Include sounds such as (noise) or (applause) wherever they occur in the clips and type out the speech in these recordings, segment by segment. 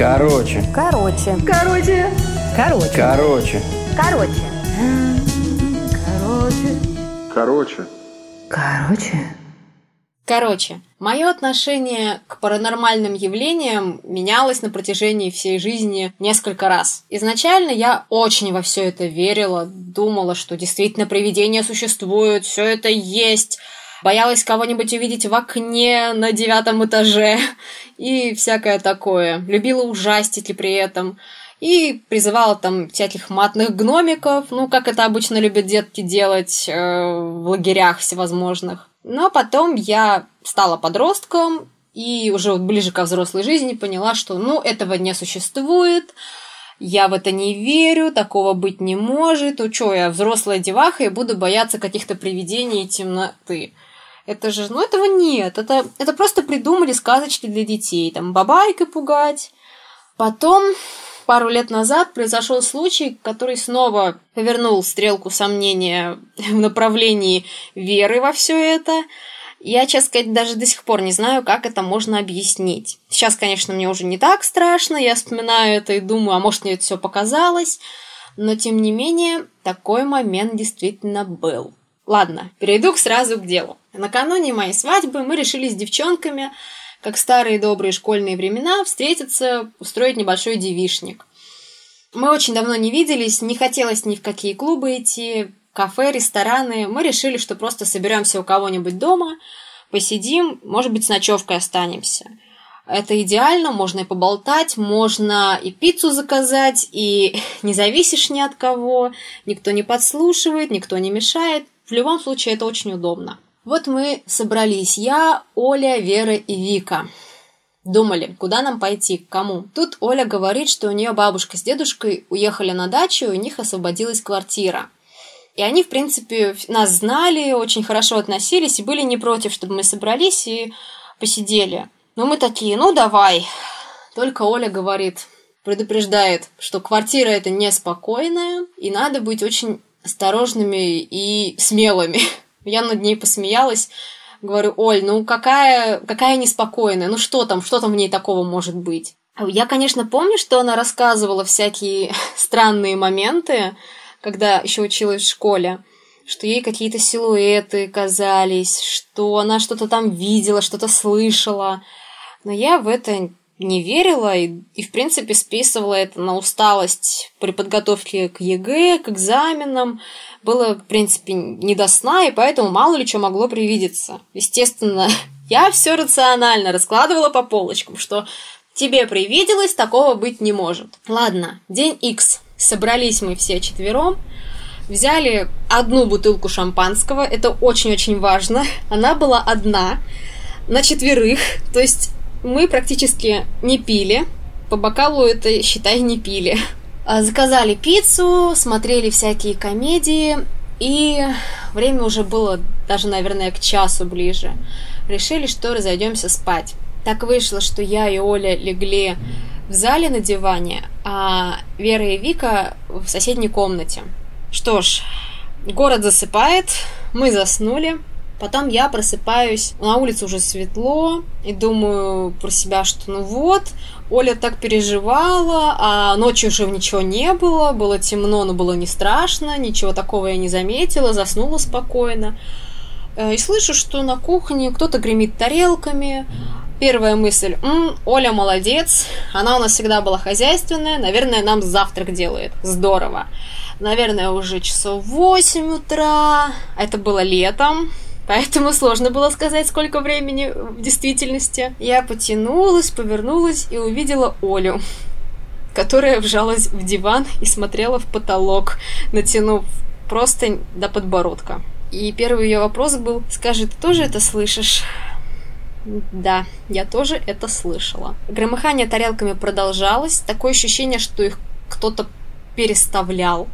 Короче. Короче. Короче. Короче. Короче. Короче. Короче. Короче. Короче, мое отношение к паранормальным явлениям менялось на протяжении всей жизни несколько раз. Изначально я очень во все это верила, думала, что действительно привидения существуют, все это есть, боялась кого-нибудь увидеть в окне на девятом этаже (laughs) и всякое такое. Любила ужастики при этом. И призывала там всяких матных гномиков, ну, как это обычно любят детки делать э, в лагерях всевозможных. Но потом я стала подростком и уже вот ближе ко взрослой жизни поняла, что, ну, этого не существует, я в это не верю, такого быть не может, ну что, я взрослая деваха и буду бояться каких-то привидений и темноты. Это же, ну, этого нет, это, это просто придумали сказочки для детей, там, бабайкой пугать. Потом пару лет назад произошел случай, который снова повернул стрелку сомнения (laughs) в направлении веры во все это. Я, честно сказать, даже до сих пор не знаю, как это можно объяснить. Сейчас, конечно, мне уже не так страшно, я вспоминаю это и думаю, а может, мне это все показалось. Но, тем не менее, такой момент действительно был. Ладно, перейду сразу к делу. Накануне моей свадьбы мы решили с девчонками как старые добрые школьные времена, встретиться, устроить небольшой девишник. Мы очень давно не виделись, не хотелось ни в какие клубы идти, кафе, рестораны. Мы решили, что просто соберемся у кого-нибудь дома, посидим, может быть, с ночевкой останемся. Это идеально, можно и поболтать, можно и пиццу заказать, и (laughs) не зависишь ни от кого, никто не подслушивает, никто не мешает. В любом случае, это очень удобно. Вот мы собрались. Я, Оля, Вера и Вика. Думали, куда нам пойти, к кому. Тут Оля говорит, что у нее бабушка с дедушкой уехали на дачу, и у них освободилась квартира. И они, в принципе, нас знали, очень хорошо относились и были не против, чтобы мы собрались и посидели. Но мы такие, ну давай. Только Оля говорит, предупреждает, что квартира это неспокойная, и надо быть очень осторожными и смелыми. Я над ней посмеялась. Говорю, Оль, ну какая, какая неспокойная, ну что там, что там в ней такого может быть? Я, конечно, помню, что она рассказывала всякие (laughs) странные моменты, когда еще училась в школе, что ей какие-то силуэты казались, что она что-то там видела, что-то слышала. Но я в это не верила и, и, в принципе, списывала это на усталость при подготовке к ЕГЭ, к экзаменам. Было, в принципе, не до сна, и поэтому мало ли что могло привидеться. Естественно, (laughs) я все рационально раскладывала по полочкам, что тебе привиделось, такого быть не может. Ладно, день X. Собрались мы все четвером, взяли одну бутылку шампанского, это очень-очень важно. Она была одна, на четверых, то есть мы практически не пили. По бокалу это, считай, не пили. А, заказали пиццу, смотрели всякие комедии, и время уже было даже, наверное, к часу ближе. Решили, что разойдемся спать. Так вышло, что я и Оля легли в зале на диване, а Вера и Вика в соседней комнате. Что ж, город засыпает, мы заснули. Потом я просыпаюсь, на улице уже светло, и думаю про себя, что ну вот, Оля так переживала, а ночью уже ничего не было, было темно, но было не страшно, ничего такого я не заметила, заснула спокойно. Э, и слышу, что на кухне кто-то гремит тарелками. Первая мысль, М, Оля молодец, она у нас всегда была хозяйственная, наверное, нам завтрак делает. Здорово. Наверное, уже часов 8 утра, это было летом, Поэтому сложно было сказать, сколько времени в действительности. Я потянулась, повернулась и увидела Олю, которая вжалась в диван и смотрела в потолок, натянув просто до подбородка. И первый ее вопрос был, скажи, ты тоже это слышишь? Да, я тоже это слышала. Громыхание тарелками продолжалось. Такое ощущение, что их кто-то переставлял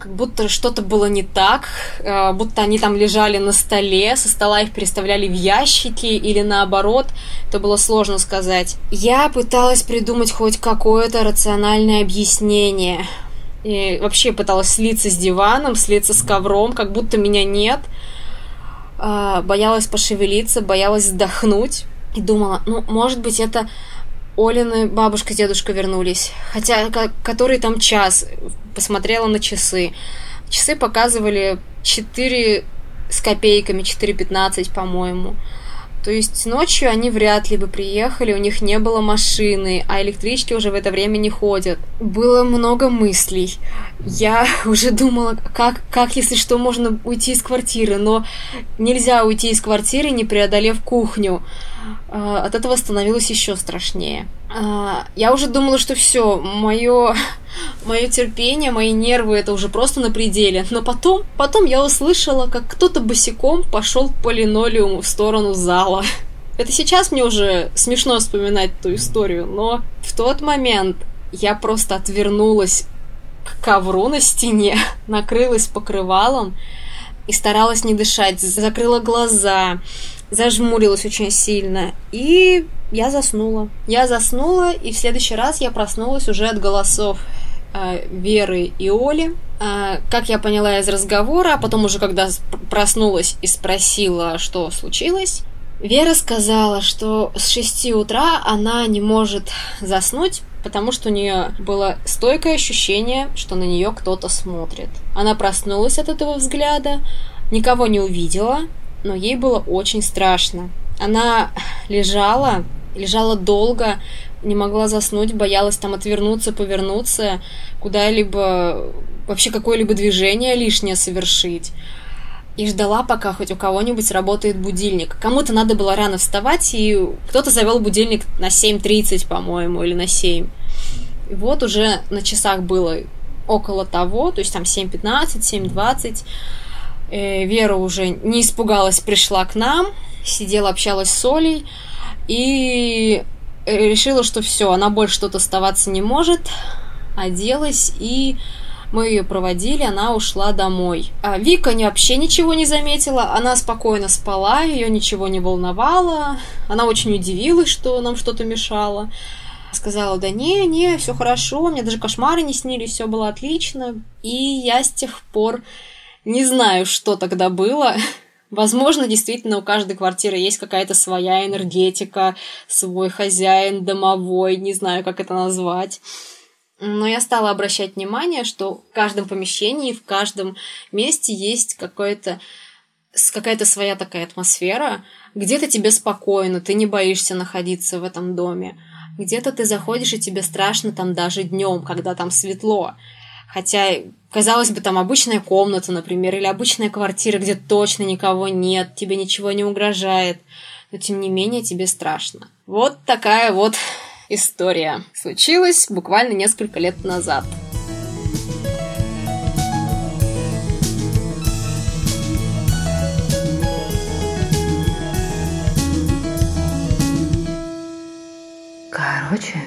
как будто что-то было не так, э, будто они там лежали на столе, со стола их переставляли в ящики или наоборот, это было сложно сказать. Я пыталась придумать хоть какое-то рациональное объяснение. И вообще пыталась слиться с диваном, слиться с ковром, как будто меня нет. А, боялась пошевелиться, боялась вздохнуть. И думала, ну, может быть, это Олины бабушка с дедушкой вернулись. Хотя, который там час? Посмотрела на часы. Часы показывали 4 с копейками, 4.15, по-моему. То есть ночью они вряд ли бы приехали, у них не было машины, а электрички уже в это время не ходят. Было много мыслей. Я (laughs) уже думала, как, как если что, можно уйти из квартиры, но нельзя уйти из квартиры, не преодолев кухню. А, от этого становилось еще страшнее. А, я уже думала, что все, мое, мое терпение, мои нервы это уже просто на пределе. Но потом, потом я услышала, как кто-то босиком пошел по линолеуму в сторону зала. Это сейчас мне уже смешно вспоминать ту историю, но в тот момент я просто отвернулась к ковру на стене, (laughs) накрылась покрывалом и старалась не дышать, закрыла глаза, зажмурилась очень сильно, и я заснула. Я заснула, и в следующий раз я проснулась уже от голосов Веры и Оли. Э, как я поняла из разговора, а потом уже когда проснулась и спросила, что случилось, Вера сказала, что с 6 утра она не может заснуть, потому что у нее было стойкое ощущение, что на нее кто-то смотрит. Она проснулась от этого взгляда, никого не увидела, но ей было очень страшно. Она лежала, лежала долго, не могла заснуть, боялась там отвернуться, повернуться, куда-либо, вообще какое-либо движение лишнее совершить. И ждала, пока хоть у кого-нибудь сработает будильник. Кому-то надо было рано вставать, и кто-то завел будильник на 7.30, по-моему, или на 7. И вот уже на часах было около того, то есть там 7.15, 7.20. Э, Вера уже не испугалась, пришла к нам, сидела, общалась с Олей и решила, что все, она больше тут оставаться не может, оделась и мы ее проводили, она ушла домой. А Вика вообще ничего не заметила, она спокойно спала, ее ничего не волновало, она очень удивилась, что нам что-то мешало. Сказала, да не, не, все хорошо, мне даже кошмары не снились, все было отлично. И я с тех пор не знаю, что тогда было. Возможно, действительно, у каждой квартиры есть какая-то своя энергетика, свой хозяин домовой, не знаю, как это назвать. Но я стала обращать внимание, что в каждом помещении, в каждом месте есть какое-то какая-то своя такая атмосфера. Где-то тебе спокойно, ты не боишься находиться в этом доме. Где-то ты заходишь, и тебе страшно там даже днем, когда там светло. Хотя, казалось бы, там обычная комната, например, или обычная квартира, где точно никого нет, тебе ничего не угрожает, но тем не менее тебе страшно. Вот такая вот (laughs) история. Случилась буквально несколько лет назад. Короче,